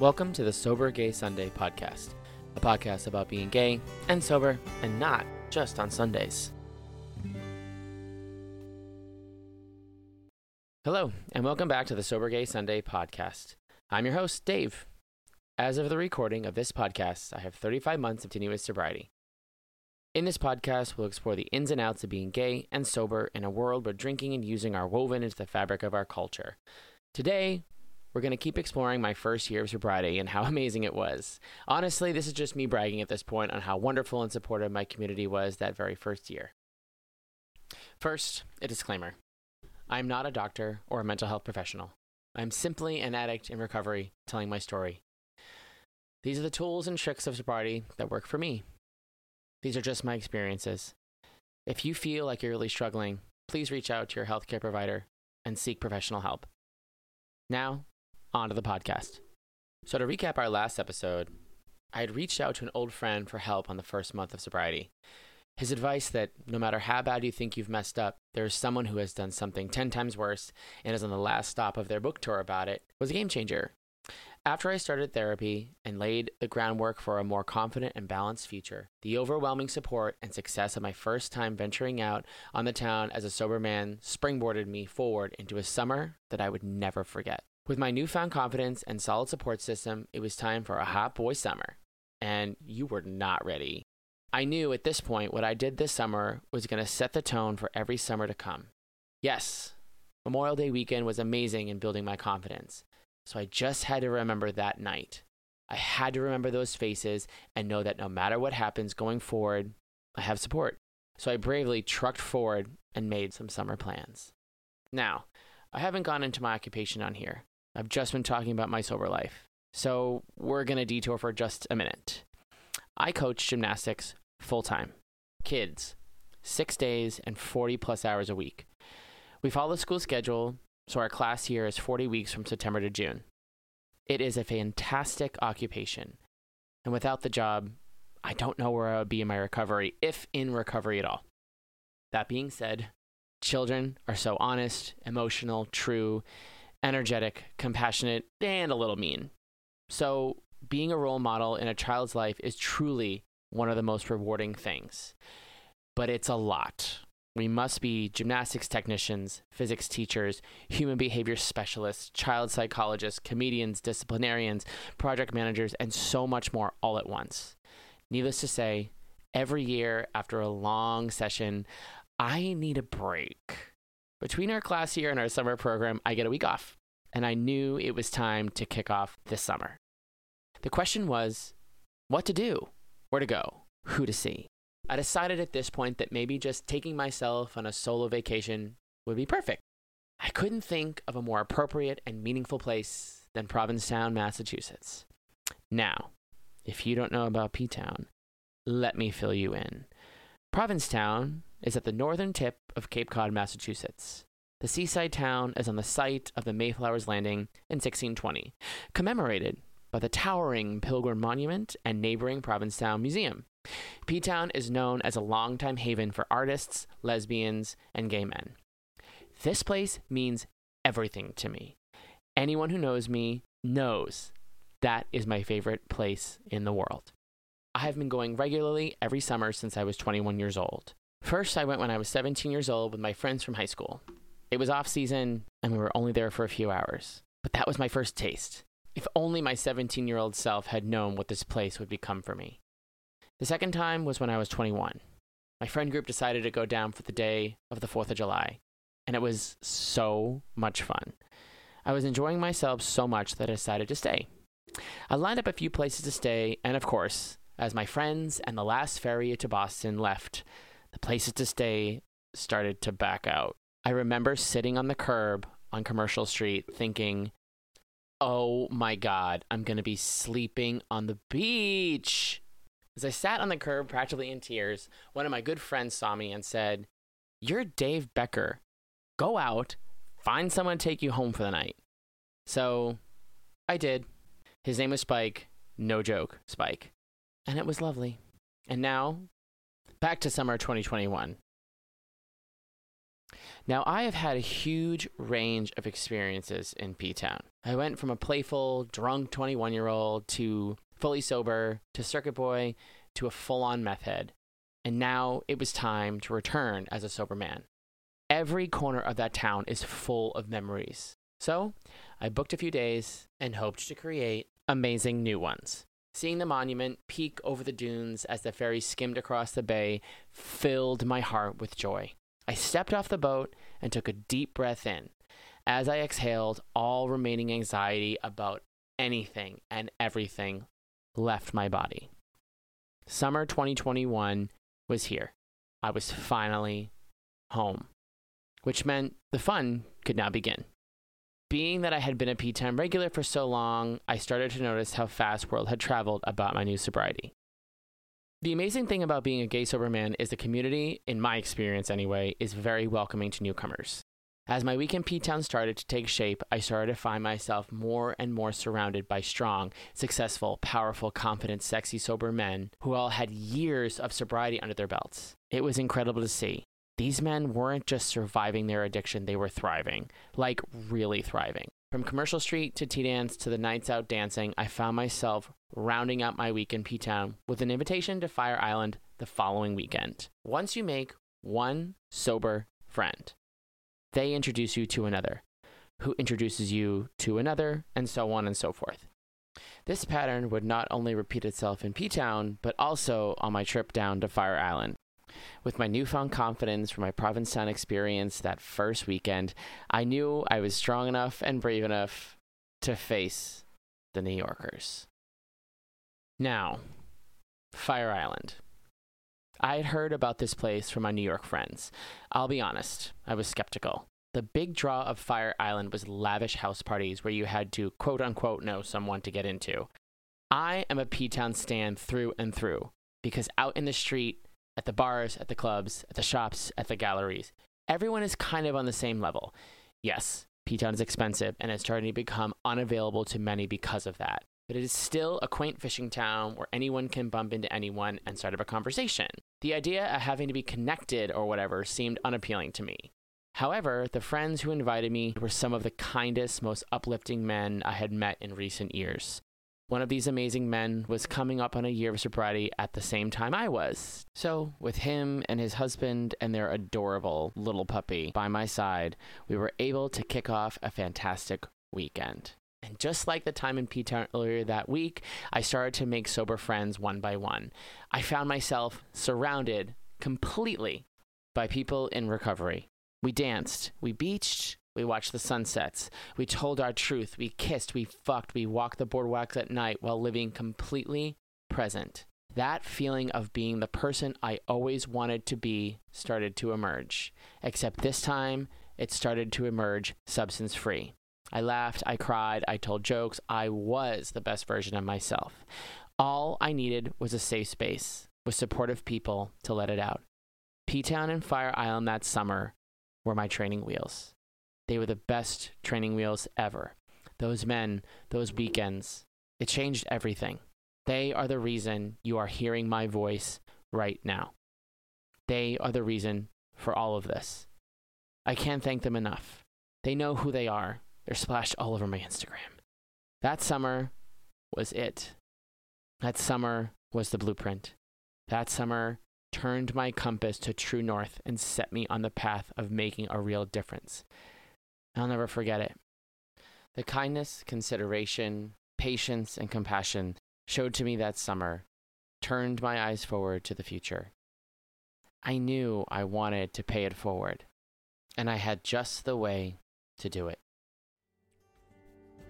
Welcome to the Sober Gay Sunday podcast, a podcast about being gay and sober and not just on Sundays. Hello, and welcome back to the Sober Gay Sunday podcast. I'm your host, Dave. As of the recording of this podcast, I have 35 months of continuous sobriety. In this podcast, we'll explore the ins and outs of being gay and sober in a world where drinking and using are woven into the fabric of our culture. Today, we're going to keep exploring my first year of sobriety and how amazing it was. Honestly, this is just me bragging at this point on how wonderful and supportive my community was that very first year. First, a disclaimer I am not a doctor or a mental health professional. I am simply an addict in recovery telling my story. These are the tools and tricks of sobriety that work for me. These are just my experiences. If you feel like you're really struggling, please reach out to your healthcare provider and seek professional help. Now, on to the podcast. So, to recap our last episode, I had reached out to an old friend for help on the first month of sobriety. His advice that no matter how bad you think you've messed up, there is someone who has done something 10 times worse and is on the last stop of their book tour about it was a game changer. After I started therapy and laid the groundwork for a more confident and balanced future, the overwhelming support and success of my first time venturing out on the town as a sober man springboarded me forward into a summer that I would never forget. With my newfound confidence and solid support system, it was time for a hot boy summer. And you were not ready. I knew at this point what I did this summer was going to set the tone for every summer to come. Yes, Memorial Day weekend was amazing in building my confidence. So I just had to remember that night. I had to remember those faces and know that no matter what happens going forward, I have support. So I bravely trucked forward and made some summer plans. Now, I haven't gone into my occupation on here. I've just been talking about my sober life. So we're going to detour for just a minute. I coach gymnastics full time. Kids, six days and 40 plus hours a week. We follow the school schedule, so our class year is 40 weeks from September to June. It is a fantastic occupation. And without the job, I don't know where I would be in my recovery, if in recovery at all. That being said, children are so honest, emotional, true, energetic, compassionate, and a little mean. So, being a role model in a child's life is truly one of the most rewarding things. But it's a lot. We must be gymnastics technicians, physics teachers, human behavior specialists, child psychologists, comedians, disciplinarians, project managers, and so much more all at once. Needless to say, every year after a long session, I need a break. Between our class year and our summer program, I get a week off, and I knew it was time to kick off this summer. The question was what to do, where to go, who to see. I decided at this point that maybe just taking myself on a solo vacation would be perfect. I couldn't think of a more appropriate and meaningful place than Provincetown, Massachusetts. Now, if you don't know about P Town, let me fill you in. Provincetown is at the northern tip of Cape Cod, Massachusetts. The seaside town is on the site of the Mayflower's Landing in 1620, commemorated by the towering Pilgrim Monument and neighboring Provincetown Museum. P Town is known as a longtime haven for artists, lesbians, and gay men. This place means everything to me. Anyone who knows me knows that is my favorite place in the world. I have been going regularly every summer since I was 21 years old. First, I went when I was 17 years old with my friends from high school. It was off season, and we were only there for a few hours. But that was my first taste. If only my 17 year old self had known what this place would become for me. The second time was when I was 21. My friend group decided to go down for the day of the 4th of July, and it was so much fun. I was enjoying myself so much that I decided to stay. I lined up a few places to stay, and of course, as my friends and the last ferry to Boston left, the places to stay started to back out. I remember sitting on the curb on Commercial Street thinking, oh my God, I'm going to be sleeping on the beach. As I sat on the curb, practically in tears, one of my good friends saw me and said, You're Dave Becker. Go out, find someone to take you home for the night. So I did. His name was Spike. No joke, Spike. And it was lovely. And now, back to summer 2021. Now, I have had a huge range of experiences in P Town. I went from a playful, drunk 21 year old to fully sober to circuit boy to a full on meth head. And now it was time to return as a sober man. Every corner of that town is full of memories. So I booked a few days and hoped to create amazing new ones. Seeing the monument peek over the dunes as the ferry skimmed across the bay filled my heart with joy. I stepped off the boat and took a deep breath in. As I exhaled, all remaining anxiety about anything and everything left my body. Summer 2021 was here. I was finally home, which meant the fun could now begin. Being that I had been a P Town regular for so long, I started to notice how fast World had traveled about my new sobriety. The amazing thing about being a gay sober man is the community, in my experience anyway, is very welcoming to newcomers. As my weekend P Town started to take shape, I started to find myself more and more surrounded by strong, successful, powerful, confident, sexy, sober men who all had years of sobriety under their belts. It was incredible to see. These men weren't just surviving their addiction, they were thriving, like really thriving. From Commercial Street to Tea Dance to the nights out dancing, I found myself rounding out my week in P Town with an invitation to Fire Island the following weekend. Once you make one sober friend, they introduce you to another, who introduces you to another, and so on and so forth. This pattern would not only repeat itself in P Town, but also on my trip down to Fire Island. With my newfound confidence from my Provincetown experience that first weekend, I knew I was strong enough and brave enough to face the New Yorkers. Now, Fire Island. I had heard about this place from my New York friends. I'll be honest, I was skeptical. The big draw of Fire Island was lavish house parties where you had to quote unquote know someone to get into. I am a P Town stand through and through because out in the street, at the bars, at the clubs, at the shops, at the galleries. Everyone is kind of on the same level. Yes, P Town is expensive and it's starting to become unavailable to many because of that. But it is still a quaint fishing town where anyone can bump into anyone and start up a conversation. The idea of having to be connected or whatever seemed unappealing to me. However, the friends who invited me were some of the kindest, most uplifting men I had met in recent years. One of these amazing men was coming up on a year of sobriety at the same time I was. So, with him and his husband and their adorable little puppy by my side, we were able to kick off a fantastic weekend. And just like the time in P Town earlier that week, I started to make sober friends one by one. I found myself surrounded completely by people in recovery. We danced, we beached, we watched the sunsets. We told our truth. We kissed. We fucked. We walked the boardwalks at night while living completely present. That feeling of being the person I always wanted to be started to emerge. Except this time, it started to emerge substance free. I laughed, I cried, I told jokes. I was the best version of myself. All I needed was a safe space with supportive people to let it out. P Town and Fire Island that summer were my training wheels. They were the best training wheels ever. Those men, those weekends, it changed everything. They are the reason you are hearing my voice right now. They are the reason for all of this. I can't thank them enough. They know who they are. They're splashed all over my Instagram. That summer was it. That summer was the blueprint. That summer turned my compass to true north and set me on the path of making a real difference. I'll never forget it. The kindness, consideration, patience, and compassion showed to me that summer turned my eyes forward to the future. I knew I wanted to pay it forward, and I had just the way to do it.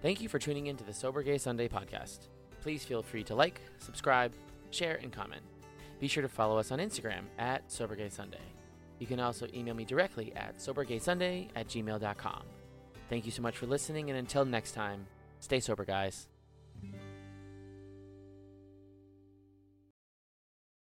Thank you for tuning in to the Sober Gay Sunday podcast. Please feel free to like, subscribe, share, and comment. Be sure to follow us on Instagram at Sober Gay Sunday. You can also email me directly at sobergaysunday at gmail.com. Thank you so much for listening, and until next time, stay sober, guys.